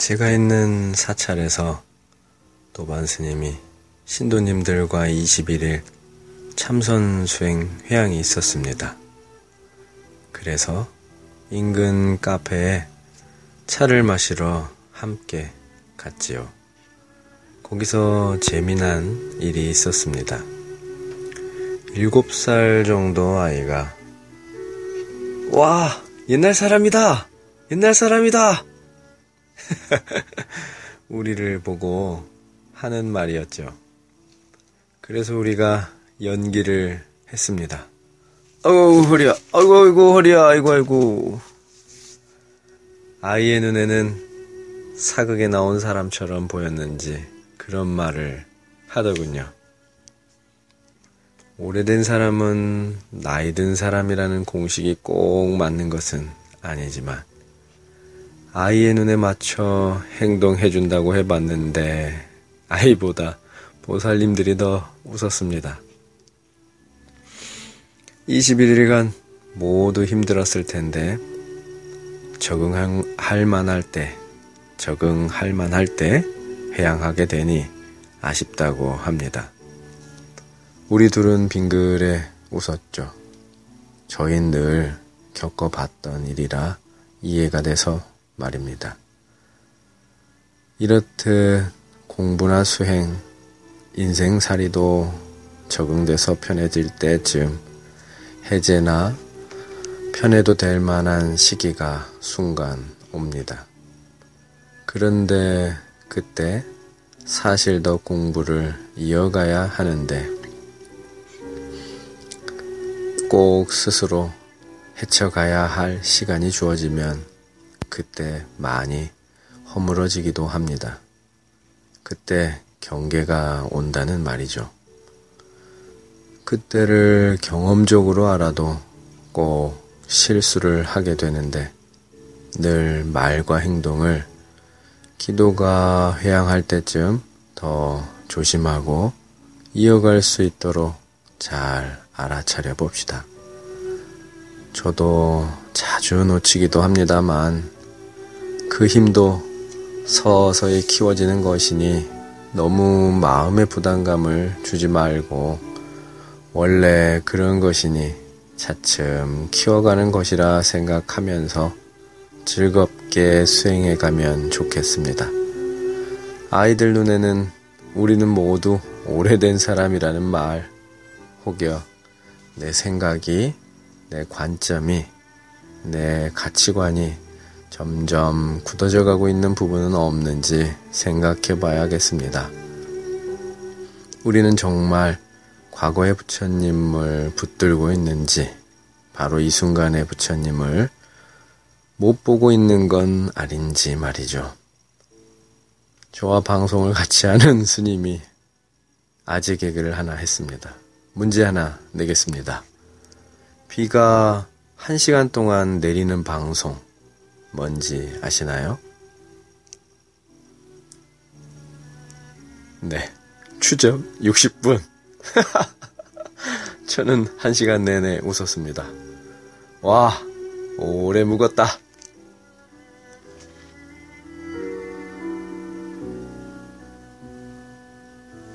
제가 있는 사찰에서 도반 스님이 신도님들과 21일 참선 수행 회양이 있었습니다. 그래서 인근 카페에 차를 마시러 함께 갔지요. 거기서 재미난 일이 있었습니다. 7살 정도 아이가 와, 옛날 사람이다! 옛날 사람이다! 우리를 보고 하는 말이었죠. 그래서 우리가 연기를 했습니다. 아이고, 허리야. 아이고, 아이고, 허리야. 아이고, 아이고. 아이의 눈에는 사극에 나온 사람처럼 보였는지 그런 말을 하더군요. 오래된 사람은 나이 든 사람이라는 공식이 꼭 맞는 것은 아니지만 아이의 눈에 맞춰 행동해 준다고 해봤는데 아이보다 보살님들이 더 웃었습니다. 21일간 모두 힘들었을 텐데 적응할 만할 때, 적응할 만할 때 회양하게 되니 아쉽다고 합니다. 우리 둘은 빙글에 웃었죠. 저흰 늘 겪어봤던 일이라 이해가 돼서 말입니다. 이렇듯 공부나 수행, 인생살이도 적응돼서 편해질 때쯤 해제나 편해도 될 만한 시기가 순간 옵니다. 그런데 그때 사실 더 공부를 이어가야 하는데 꼭 스스로 헤쳐가야 할 시간이 주어지면 그때 많이 허물어지기도 합니다. 그때 경계가 온다는 말이죠. 그때를 경험적으로 알아도 꼭 실수를 하게 되는데 늘 말과 행동을 기도가 회양할 때쯤 더 조심하고 이어갈 수 있도록 잘 알아차려 봅시다. 저도 자주 놓치기도 합니다만 그 힘도 서서히 키워지는 것이니 너무 마음의 부담감을 주지 말고 원래 그런 것이니 차츰 키워가는 것이라 생각하면서 즐겁게 수행해 가면 좋겠습니다. 아이들 눈에는 우리는 모두 오래된 사람이라는 말, 혹여 내 생각이, 내 관점이, 내 가치관이 점점 굳어져 가고 있는 부분은 없는지 생각해 봐야겠습니다. 우리는 정말 과거의 부처님을 붙들고 있는지, 바로 이 순간의 부처님을 못 보고 있는 건 아닌지 말이죠. 저와 방송을 같이 하는 스님이 아재 개그를 하나 했습니다. 문제 하나 내겠습니다. 비가 한 시간 동안 내리는 방송, 뭔지 아시나요? 네. 추적 60분. 저는 한 시간 내내 웃었습니다. 와, 오래 묵었다.